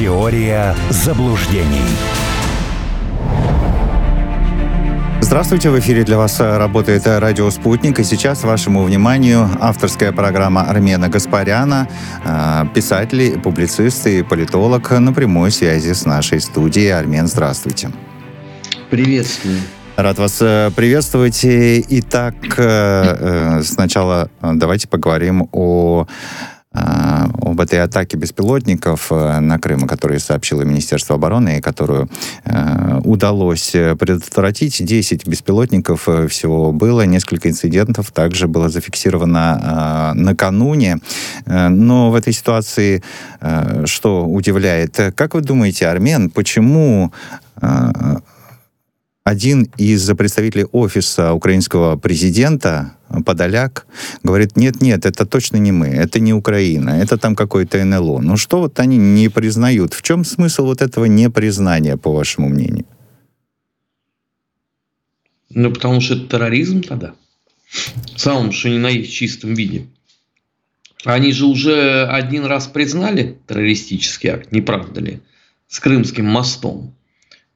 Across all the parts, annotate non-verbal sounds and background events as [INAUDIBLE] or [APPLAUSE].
Теория заблуждений. Здравствуйте, в эфире для вас работает радио «Спутник», и сейчас вашему вниманию авторская программа Армена Гаспаряна, э, писатель, публицист и политолог на прямой связи с нашей студией. Армен, здравствуйте. Приветствую. Рад вас э, приветствовать. Итак, э, сначала давайте поговорим о об этой атаке беспилотников э, на Крым, которую сообщило Министерство обороны, и которую э, удалось предотвратить. 10 беспилотников э, всего было, несколько инцидентов также было зафиксировано накануне. Но в этой ситуации что удивляет? Как вы думаете, Армен, почему один из представителей офиса украинского президента, Подоляк, говорит, нет-нет, это точно не мы, это не Украина, это там какое-то НЛО. Ну что вот они не признают? В чем смысл вот этого непризнания, по вашему мнению? Ну, потому что это терроризм тогда. В самом, что ни на есть чистом виде. Они же уже один раз признали террористический акт, не правда ли? С Крымским мостом.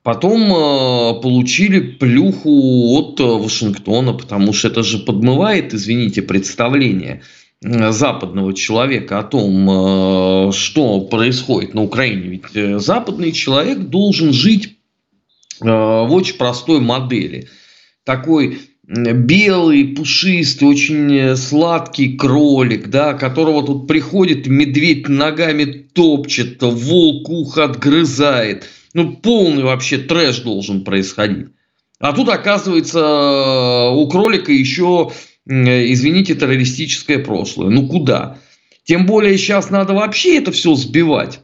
Потом э, получили плюху от э, Вашингтона, потому что это же подмывает, извините, представление э, западного человека о том, что происходит на Украине. Ведь западный человек должен жить в очень простой модели. Такой белый, пушистый, очень сладкий кролик, да, которого тут приходит, медведь ногами топчет, волк ухо отгрызает – ну, полный вообще трэш должен происходить. А тут, оказывается, у кролика еще, извините, террористическое прошлое. Ну, куда? Тем более сейчас надо вообще это все сбивать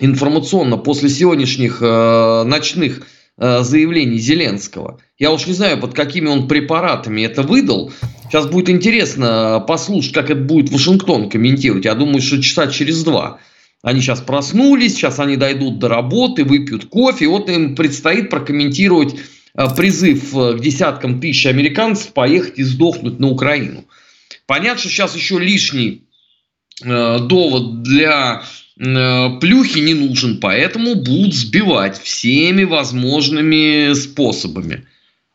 информационно после сегодняшних э, ночных э, заявлений Зеленского. Я уж не знаю, под какими он препаратами это выдал. Сейчас будет интересно послушать, как это будет Вашингтон комментировать. Я думаю, что часа через два. Они сейчас проснулись, сейчас они дойдут до работы, выпьют кофе, и вот им предстоит прокомментировать э, призыв э, к десяткам тысяч американцев поехать и сдохнуть на Украину. Понятно, что сейчас еще лишний э, довод для плюхи не нужен, поэтому будут сбивать всеми возможными способами.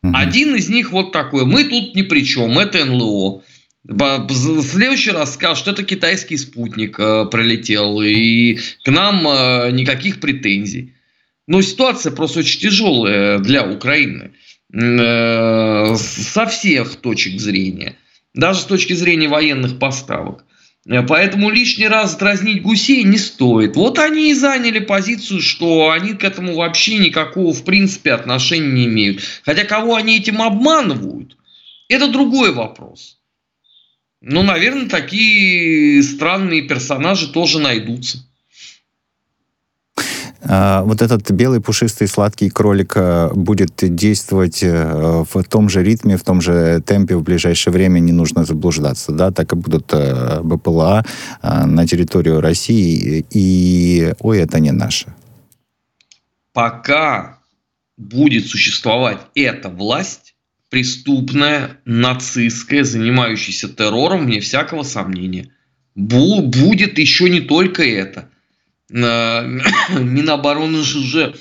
Угу. Один из них вот такой. Мы тут ни при чем, это НЛО. В следующий раз скажут, что это китайский спутник э, пролетел, и к нам э, никаких претензий. Но ситуация просто очень тяжелая для Украины э, со всех точек зрения, даже с точки зрения военных поставок. Поэтому лишний раз дразнить гусей не стоит. Вот они и заняли позицию, что они к этому вообще никакого, в принципе, отношения не имеют. Хотя кого они этим обманывают, это другой вопрос. Ну, наверное, такие странные персонажи тоже найдутся. А, вот этот белый пушистый сладкий кролик э, будет действовать э, в том же ритме, в том же темпе в ближайшее время, не нужно заблуждаться, да, так и будут э, БПЛА на территорию России, и, ой, это не наше. Пока будет существовать эта власть, преступная, нацистская, занимающаяся террором, вне всякого сомнения. Бу будет еще не только это. [COUGHS] Минобороны же уже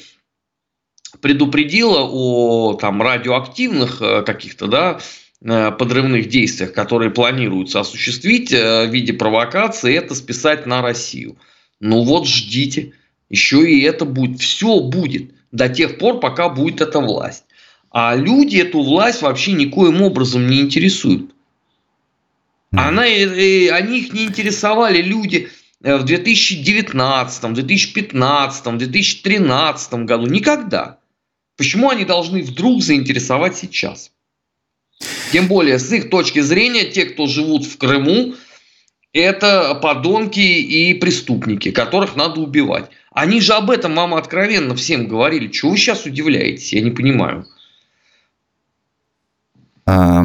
предупредила о там, радиоактивных э, каких-то да, э, подрывных действиях, которые планируются осуществить э, в виде провокации, это списать на Россию. Ну вот ждите, еще и это будет, все будет до тех пор, пока будет эта власть. А люди эту власть вообще никоим образом не интересуют. Она, они их не интересовали люди э, в 2019, 2015, 2013 году. Никогда. Почему они должны вдруг заинтересовать сейчас? Тем более, с их точки зрения, те, кто живут в Крыму, это подонки и преступники, которых надо убивать. Они же об этом, мама, откровенно всем говорили. Чего вы сейчас удивляетесь? Я не понимаю. А,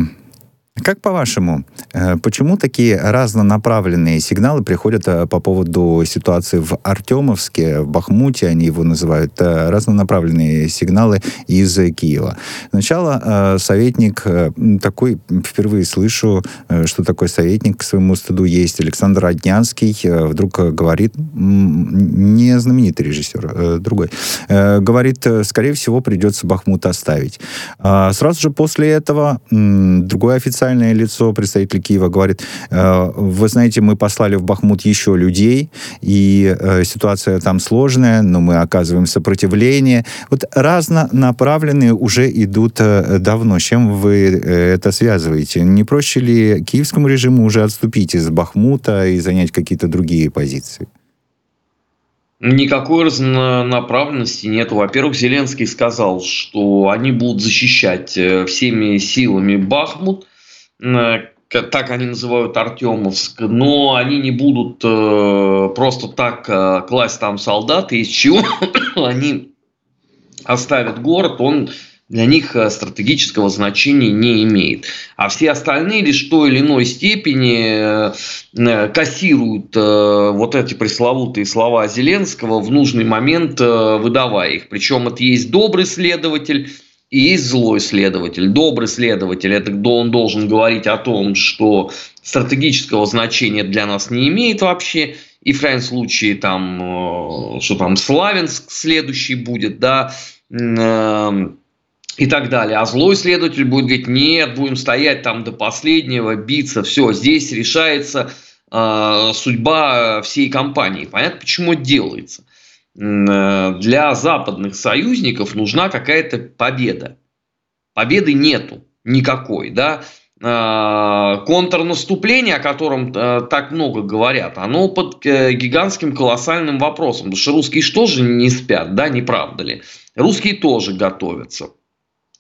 Как по-вашему, э, почему такие разнонаправленные сигналы приходят э, по поводу ситуации в Артемовске, в Бахмуте, они его называют, э, разнонаправленные сигналы из Киева? Сначала советник, такой, впервые слышу, что такой советник к своему стыду есть, Александр Однянский, вдруг говорит, не знаменитый режиссер, другой, говорит, скорее всего, придется Бахмут оставить. А сразу же после этого другой официальное лицо, представитель Киева, говорит, «Э, вы знаете, мы послали в Бахмут еще людей, и э, ситуация там сложная, но мы оказываем сопротивление. Вот разнонаправленные уже идут э, давно. С чем вы это связываете? Не проще ли киевскому режиму уже отступить из Бахмута и занять какие-то другие позиции? Никакой разнонаправленности нет. Во-первых, Зеленский сказал, что они будут защищать всеми силами Бахмут. Э, так они называют Артемовск, но они не будут э, просто так э, класть там солдат, из чего [COUGHS] они оставят город, он для них стратегического значения не имеет. А все остальные лишь в той или иной степени кассируют вот эти пресловутые слова Зеленского в нужный момент, выдавая их. Причем это есть добрый следователь, и есть злой следователь. Добрый следователь, это он должен говорить о том, что стратегического значения для нас не имеет вообще. И в крайнем случае, там, э, что там, Славянск следующий будет, да, эм, и так далее. А злой следователь будет говорить, нет, будем стоять там до последнего, биться, все, здесь решается э, судьба всей компании. Понятно, почему это делается. Э, для западных союзников нужна какая-то победа. Победы нету никакой, да. Э, контрнаступление, о котором э, так много говорят, оно под гигантским колоссальным вопросом, потому что русские что же не спят, да, не правда ли? Русские тоже готовятся.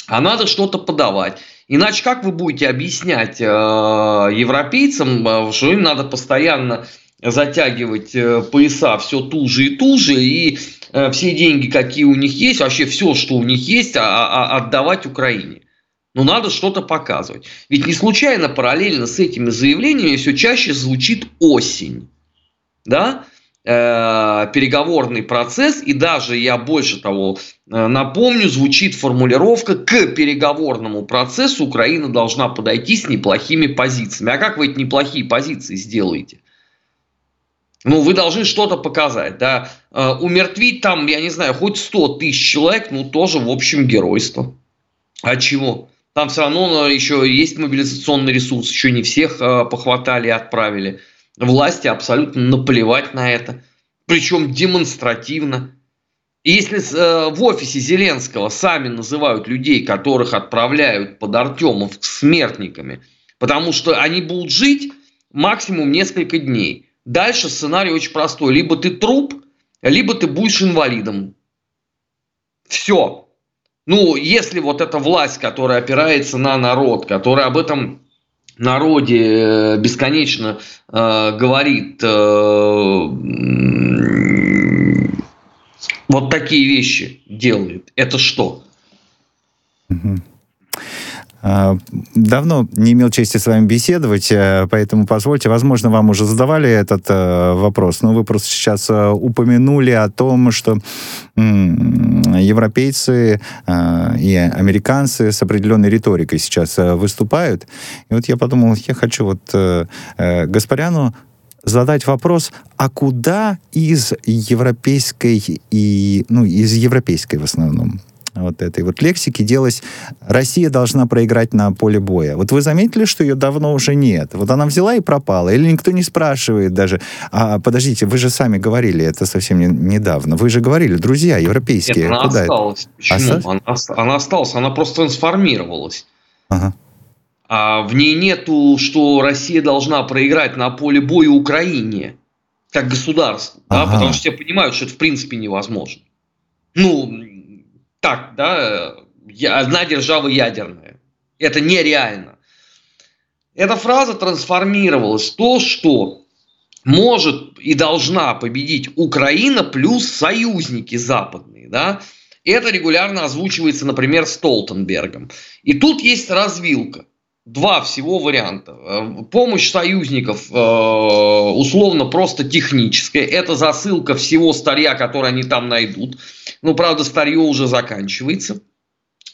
А надо что-то подавать. Иначе как вы будете объяснять европейцам, что им надо постоянно затягивать э, пояса все туже и туже, и э, все деньги, какие у них есть, вообще все, что у них есть, а, а, отдавать Украине. Но надо что-то показывать. Ведь не случайно параллельно с этими заявлениями все чаще звучит осень. Да? Э, переговорный процесс, и даже я больше того напомню, звучит формулировка к переговорному процессу Украина должна подойти с неплохими позициями. А как вы эти неплохие позиции сделаете? Ну, вы должны что-то показать, да. Э, умертвить там, я не знаю, хоть 100 тысяч человек, ну, тоже, в общем, геройство. А чего? Там все равно э, еще есть мобилизационный ресурс, еще не всех э, похватали и отправили. Власти абсолютно наплевать на это. Причем демонстративно. Если в офисе Зеленского сами называют людей, которых отправляют под Артемов смертниками, потому что они будут жить максимум несколько дней – Дальше сценарий очень простой. Либо ты труп, либо ты будешь инвалидом. Все. Ну, если вот эта власть, которая опирается на народ, которая об этом народе э, бесконечно э, говорит э, вот такие вещи делает, это что? Угу. А, давно не имел чести с вами беседовать, э, поэтому позвольте, возможно, вам уже задавали этот э, вопрос, но вы просто сейчас э, упомянули о том, что европейцы и американцы с определенной риторикой сейчас выступают. И вот я подумал, я хочу вот Гаспаряну задать вопрос, а куда из европейской и, ну, из европейской в основном вот этой вот лексики делась «Россия должна проиграть на поле боя». Вот вы заметили, что ее давно уже нет? Вот она взяла и пропала. Или никто не спрашивает даже, а подождите, вы же сами говорили это совсем не, недавно. Вы же говорили, друзья европейские. Нет, она куда осталась. Это? Почему? Осталась? Она, она осталась, она просто трансформировалась. Ага. А в ней нету, что Россия должна проиграть на поле боя Украине как государство, ага. да, потому что все понимают, что это в принципе невозможно. Ну, так, да, одна держава ядерная. Это нереально. Эта фраза трансформировалась в то, что может и должна победить Украина плюс союзники западные, да, это регулярно озвучивается, например, Столтенбергом. И тут есть развилка. два всего варианта. Э, помощь союзников э, условно просто техническая. Это засылка всего старья, которое они там найдут. Ну, правда, старье уже заканчивается.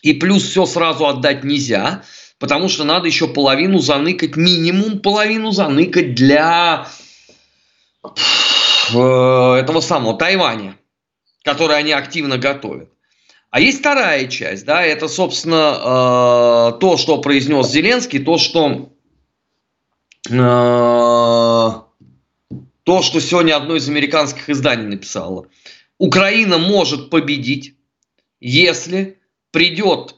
И плюс все сразу отдать нельзя, потому что надо еще половину заныкать, минимум половину заныкать для э, этого самого Тайваня, который они активно готовят. А есть вторая часть, да, это, собственно, э, то, что произнес Зеленский, то, что э, то, что сегодня одно из американских изданий написало. Украина может победить, если придет,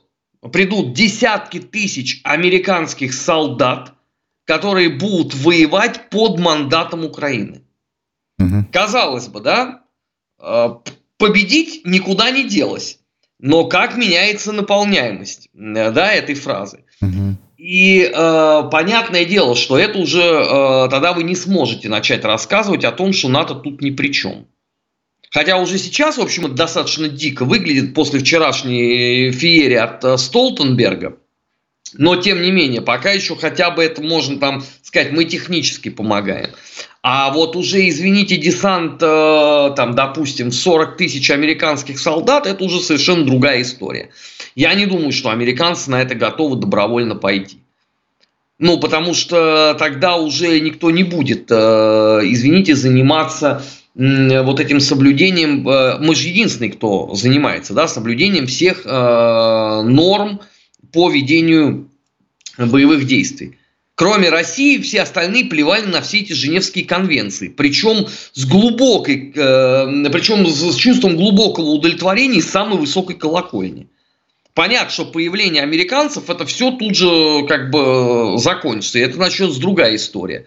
придут десятки тысяч американских солдат, которые будут воевать под мандатом Украины. Угу. Казалось бы, да, э, победить никуда не делось. Но как меняется наполняемость э, да, этой фразы? Угу. И э, понятное дело, что это уже э, тогда вы не сможете начать рассказывать о том, что НАТО тут ни при чем. Хотя уже сейчас, в общем, это достаточно дико выглядит после вчерашней феерии от э, Столтенберга. Но, тем не менее, пока еще хотя бы это можно там сказать, мы технически помогаем. А вот уже, извините, десант, э, там, допустим, 40 тысяч американских солдат, это уже совершенно другая история. Я не думаю, что американцы на это готовы добровольно пойти. Ну, потому что тогда уже никто не будет, э, извините, заниматься вот этим соблюдением. Э, мы же единственный, кто занимается, да, соблюдением всех норм по ведению боевых действий. Кроме России, все остальные плевали на все эти Женевские конвенции. Причем с глубокой, э, причем с чувством глубокого удовлетворения и самой высокой колокольни. Понятно, что появление американцев это все тут же как бы закончится. И это начнется другая история.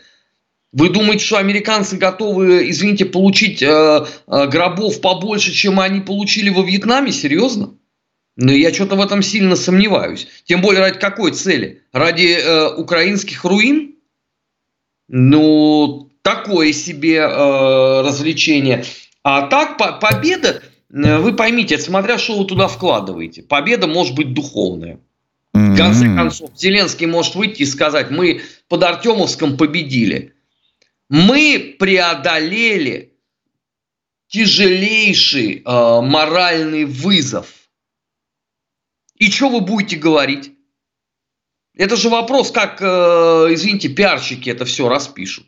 Вы думаете, что американцы готовы, извините, получить э, э, гробов побольше, чем они получили во Вьетнаме? Серьезно? Но я что-то в этом сильно сомневаюсь. Тем более ради какой цели? Ради э, украинских руин? Ну, такое себе э, развлечение. А так, по победа, вы поймите, смотря, что вы туда вкладываете. Победа может быть духовная. В конце концов, Зеленский может выйти и сказать, мы под Артемовском победили. Мы преодолели тяжелейший э, моральный вызов – и что вы будете говорить? Это же вопрос, как, э, извините, пиарщики это все распишут.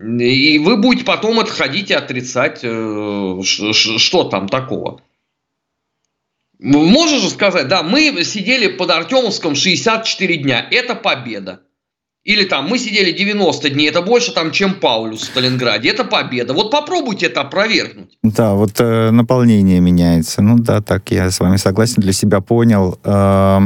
И вы будете потом это ходить и отрицать, э, что там такого. Можешь же сказать, да, мы сидели под Артемовском 64 дня, это победа. Или там мы сидели 90 дней, это больше там, чем Паулюс в Сталинграде. Это победа. Вот попробуйте это опровергнуть. Да, вот э, наполнение меняется. Ну да, так я с вами согласен, для себя понял. Э,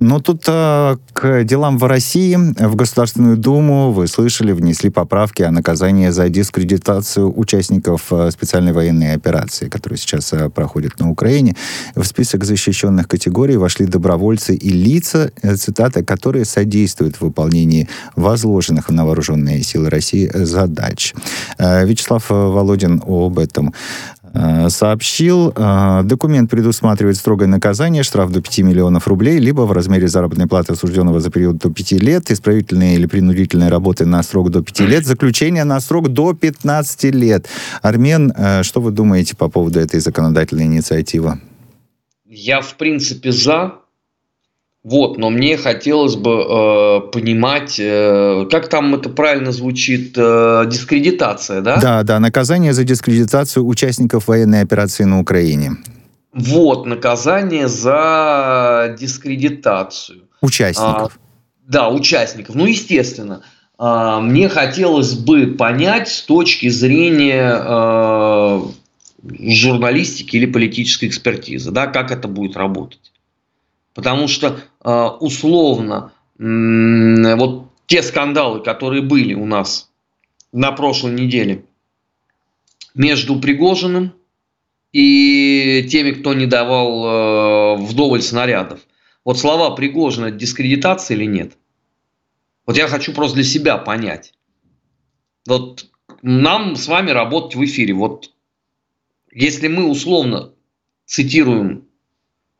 ну, тут э, к делам в России в Государственную Думу, вы слышали, внесли поправки о наказании за дискредитацию участников э, специальной военной операции, которая сейчас э, проходит на Украине. В список защищенных категорий вошли добровольцы и лица, э, цитата, которые содействуют в выполнении возложенных на вооруженные силы России задач. Э, Вячеслав Володин об этом Э, сообщил, э, документ предусматривает строгое наказание, штраф до 5 миллионов рублей, либо в размере заработной платы осужденного за период до 5 лет, исправительные или принудительные работы на срок до 5 лет, заключение на срок до 15 лет. Армен, э, что вы думаете по поводу этой законодательной инициативы? Я, в принципе, за. Вот, но мне хотелось бы э, понимать, э, как там это правильно звучит, э, дискредитация, да? Да, да, наказание за дискредитацию участников военной операции на Украине. Вот, наказание за дискредитацию. Участников. А, да, участников. Ну, естественно. А, мне хотелось бы понять с точки зрения э, журналистики или политической экспертизы, да, как это будет работать. Потому что э, условно вот те скандалы, которые были у нас на прошлой неделе между Пригожиным и теми, кто не давал э, вдоволь снарядов. Вот слова Пригожина дискредитация или нет? Вот я хочу просто для себя понять. Вот нам с вами работать в эфире. Вот если мы условно цитируем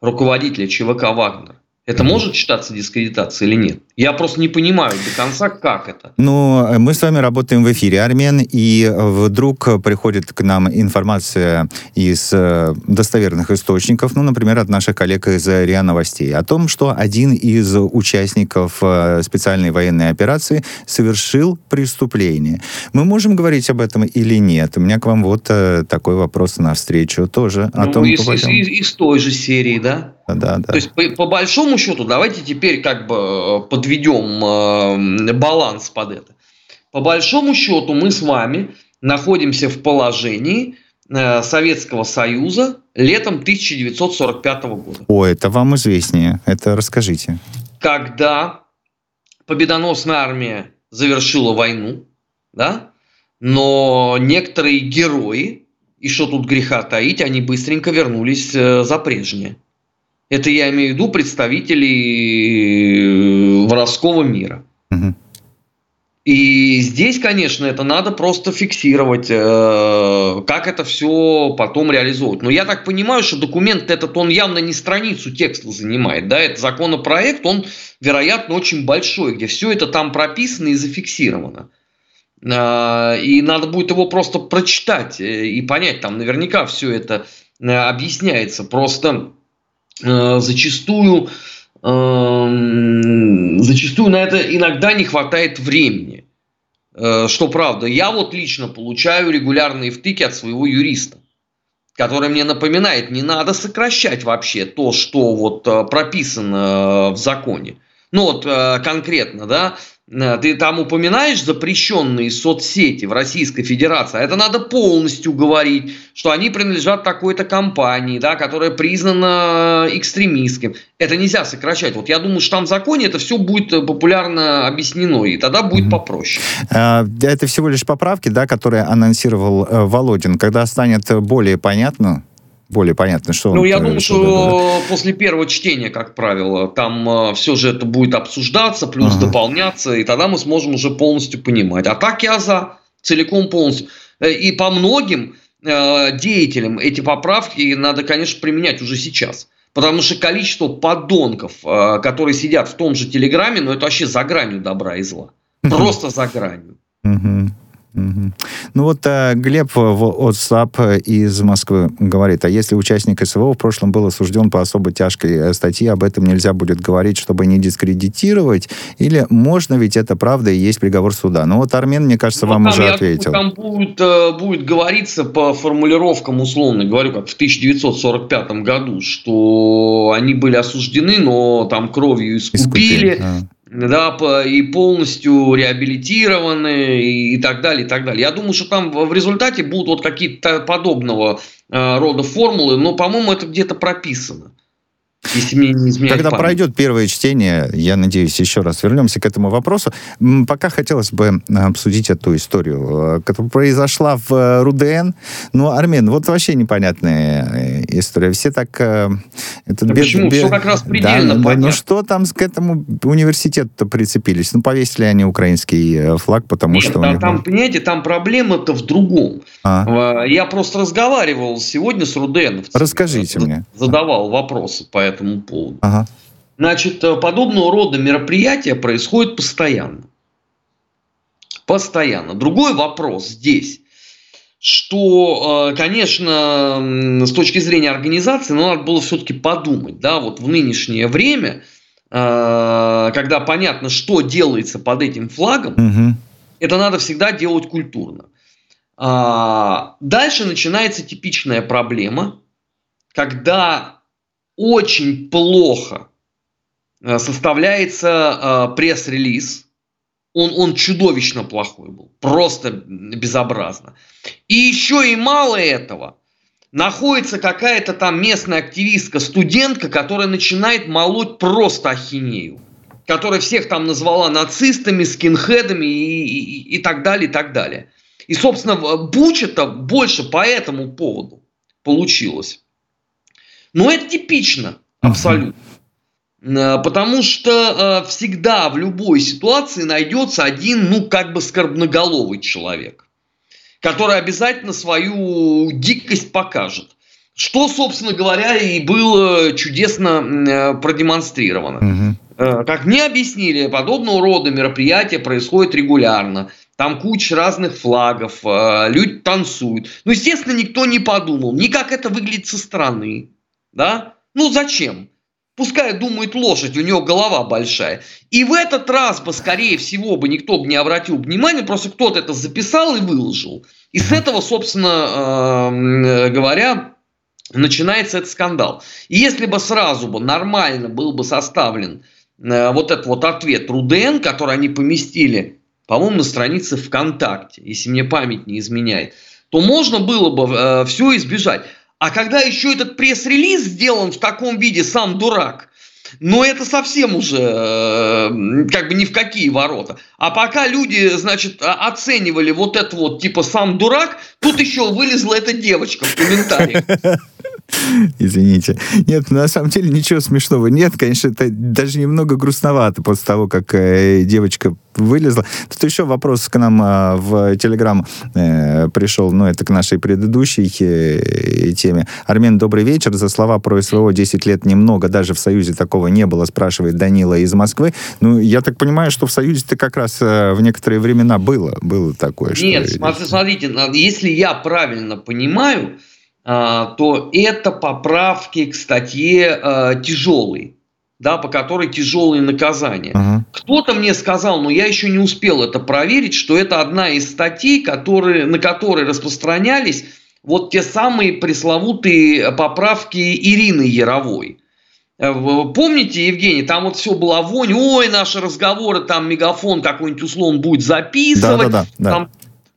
руководителя ЧВК «Вагнер», Это может считаться дискредитацией или нет? Я просто не понимаю до конца, как это. Ну, мы с вами работаем в эфире, Армен, и вдруг приходит к нам информация из э, достоверных источников, ну, например, от наших коллег из РИА Новостей, о том, что один из участников э, специальной военной операции совершил преступление. Мы можем говорить об этом или нет? У меня к вам вот э, такой вопрос на встречу тоже. Ну, о том, из, из, из, той же серии, да? Да, да. То есть, по, по большому счету, давайте теперь как бы э, подведем э, баланс под это. По большому счету, мы с вами находимся в положении э, Советского Союза летом 1945 года. О, это вам известнее. Это расскажите. Когда победоносная армия завершила войну, да, но некоторые герои, и что тут греха таить, они быстренько вернулись за прежнее. Это я имею в виду представителей э, воровского мира. Угу. И здесь, конечно, это надо просто фиксировать, э, как это все потом реализовывать. Но я так понимаю, что документ этот, он явно не страницу текста занимает. Да? Это законопроект, он, вероятно, очень большой, где все это там прописано и зафиксировано. Э, и надо будет его просто прочитать и понять, там наверняка все это объясняется. Просто Э, зачастую, зачастую на это иногда не хватает времени. Э, что правда, я вот лично получаю регулярные втыки от своего юриста, который мне напоминает, не надо сокращать вообще то, что вот э, прописано в законе. Ну вот конкретно, да, Э, ты там упоминаешь запрещенные соцсети в Российской Федерации, а это надо полностью говорить, что они принадлежат такой-то компании, да, которая признана экстремистским. Это нельзя сокращать. Вот я думаю, что там в законе это все будет популярно объяснено, и тогда будет mm-hmm. попроще. Это всего лишь поправки, да, которые анонсировал э, Володин. Когда станет более понятно, более понятно, что Ну, я думаю, что да? после первого чтения, как правило, там э, все же это будет обсуждаться, плюс ага. дополняться, и тогда мы сможем уже полностью понимать. А так я за целиком полностью. Э, и по многим э, деятелям эти поправки надо, конечно, применять уже сейчас. Потому что количество подонков, э, которые сидят в том же Телеграме, ну это вообще за гранью добра и зла. Просто за гранью. Угу. Ну вот а, Глеб в WhatsApp из Москвы говорит, а если участник СВО в прошлом был осужден по особо тяжкой э, статье, об этом нельзя будет говорить, чтобы не дискредитировать? Или можно, ведь это правда и есть приговор суда? Ну вот Армен, мне кажется, ну, вам уже я, ответил. Там будет, э, будет говориться по формулировкам, условно говорю, как в 1945 году, что они были осуждены, но там кровью искупили. искупили а да, и полностью реабилитированы и, так далее, и так далее. Я думаю, что там в результате будут вот какие-то подобного э, рода формулы, но, по-моему, это где-то прописано. Если мне не изменяет Когда память. пройдет первое чтение, я надеюсь, еще раз вернемся к этому вопросу. Пока хотелось бы обсудить эту историю, э, которая произошла в э, РУДН. Ну, Армен, вот вообще непонятная э, история. Все так... Это да без, почему? Без... Все как раз предельно да, понятно. Ну, что там к этому университету прицепились? Ну, повесили они украинский флаг, потому Нет, что... Там, был... понимаете, там проблема-то в другом. А? Я просто разговаривал сегодня с РУДН. Расскажите мне. Задавал вопросы по этому поводу. Ага. Значит, э, подобного рода мероприятия происходят постоянно. Постоянно. Другой вопрос здесь, что, э, конечно, с точки зрения организации, ну, надо было все-таки подумать, да, вот в нынешнее время, э, когда понятно, что делается под этим флагом, угу. это надо всегда делать культурно. А, дальше начинается типичная проблема, когда очень плохо э, составляется пресс-релиз. Он, он чудовищно плохой был. Просто безобразно. И еще и мало этого. Находится какая-то там местная активистка, студентка, которая начинает молоть просто ахинею. Которая всех там назвала нацистами, скинхедами и, и, и так далее, и так далее. И, собственно, Буча-то больше по этому поводу получилось. Но это типично абсолютно. Uh-huh. Потому что э, всегда в любой ситуации найдется один, ну, как бы скорбноголовый человек, который обязательно свою дикость покажет. Что, собственно говоря, и было чудесно продемонстрировано. Угу. Как мне объяснили, подобного рода мероприятия происходят регулярно. Там куча разных флагов, люди танцуют. Ну, естественно, никто не подумал, ни как это выглядит со стороны. Да? Ну, зачем? Пускай думает лошадь, у него голова большая. И в этот раз бы, скорее всего, бы никто бы не обратил внимания, просто кто-то это записал и выложил. И с этого, собственно э, говоря, начинается этот скандал. И если бы сразу бы нормально был бы составлен э, вот этот вот ответ РУДН, который они поместили, по-моему, на странице ВКонтакте, если мне память не изменяет, то можно было бы э, все избежать. А когда еще этот пресс-релиз сделан в таком виде, сам дурак, но это совсем уже э, как бы ни в какие ворота. А пока люди, значит, оценивали вот это вот, типа, сам дурак, тут еще вылезла эта девочка в комментариях. [LAUGHS] [LAUGHS] Извините. Нет, на самом деле ничего смешного нет. Конечно, это даже немного грустновато после того, как э, девочка вылезла. Тут еще вопрос к нам э, в Телеграм э, пришел, ну, это к нашей предыдущей э, теме. Армен, добрый вечер. За слова про СВО 10 лет немного, даже в Союзе такого не было, спрашивает Данила из Москвы. Ну, я так понимаю, что в Союзе-то как раз э, в некоторые времена было, было такое. Нет, что... смотрите, если я правильно понимаю, а, то это поправки к статье а, тяжелой, да, по которой тяжелые наказания. Uh-huh. Кто-то мне сказал, но я еще не успел это проверить, что это одна из статей, которые, на которые распространялись вот те самые пресловутые поправки Ирины Яровой. Э, помните, Евгений, там вот все было вонь, ой, наши разговоры, там мегафон какой-нибудь условно будет записывать, да, да, да, там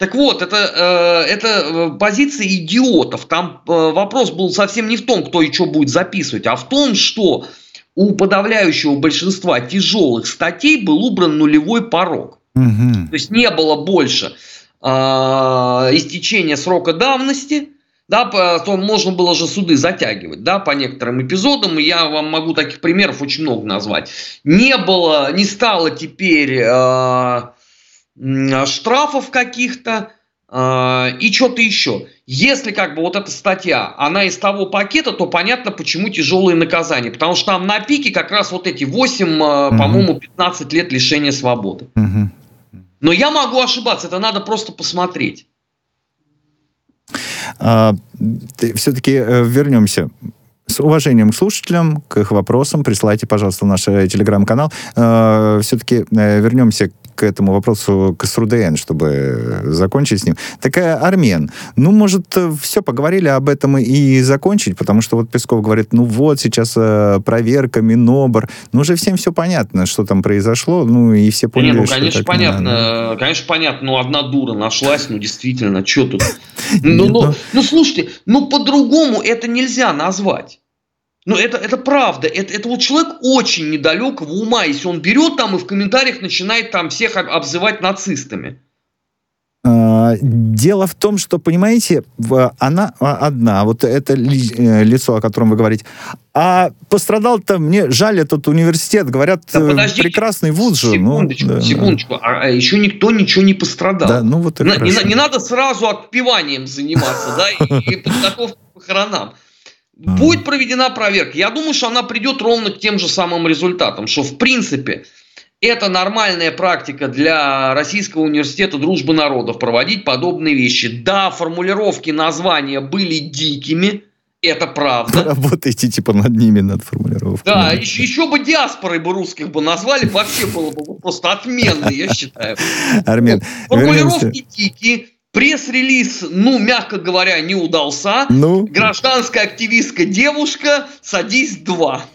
так вот, это, э, это э, позиция идиотов. Там э, вопрос был совсем не в том, кто и что будет записывать, а в том, что у подавляющего большинства тяжелых статей был убран нулевой порог. Угу. То есть не было больше э, истечения срока давности, да, то можно было же суды затягивать, да, по некоторым эпизодам, и я вам могу таких примеров очень много назвать. Не было, не стало теперь э, штрафов каких-то э, и что-то еще. Если как бы вот эта статья, она из того пакета, то понятно, почему тяжелые наказания. Потому что там на пике как раз вот эти 8, э, угу. по-моему, 15 лет лишения свободы. Угу. Но я могу ошибаться, это надо просто посмотреть. А, все-таки э, вернемся с уважением к слушателям, к их вопросам. Присылайте, пожалуйста, наш э, телеграм-канал. Э, все-таки э, вернемся к этому вопросу, к СРУДН, чтобы закончить с ним. Такая Армен. Ну, может, все, поговорили об этом и закончить, потому что вот Песков говорит, ну вот, сейчас проверка, Минобр. Ну, уже всем все понятно, что там произошло, ну, и все поняли, Не, ну, конечно, что понятно, конечно, понятно, ну, одна дура нашлась, ну, действительно, что тут? [LAUGHS] Ну, ну, ну, слушайте, ну, по-другому это нельзя назвать. Ну, это, это правда. Это, это вот человек очень недалекого ума, если он берет там и в комментариях начинает там всех обзывать нацистами. А, дело в том, что, понимаете, она одна, вот это э, лицо, о котором вы говорите. А пострадал-то, мне жаль этот университет, говорят, да, э, прекрасный вуз же. Ну, секундочку, ну, да, секундочку, а, а еще никто ничего не пострадал. Да, ну вот не, не, не надо сразу отпеванием заниматься, да, и подготовкой к похоронам. Будет проведена проверка. Я думаю, что она придет ровно к тем же самым результатам, что в принципе это нормальная практика для Российского университета дружбы народов проводить подобные вещи. Да, формулировки названия были дикими, это правда. [LAUGHS] Работайте типа над ними, над формулировками. Да, еще, еще бы диаспорой бы русских бы назвали, вообще было бы просто отменно, я считаю. Армен, Формулировки дикие, Пресс-релиз, ну, мягко говоря, не удался. Ну? Гражданская активистка девушка, садись два.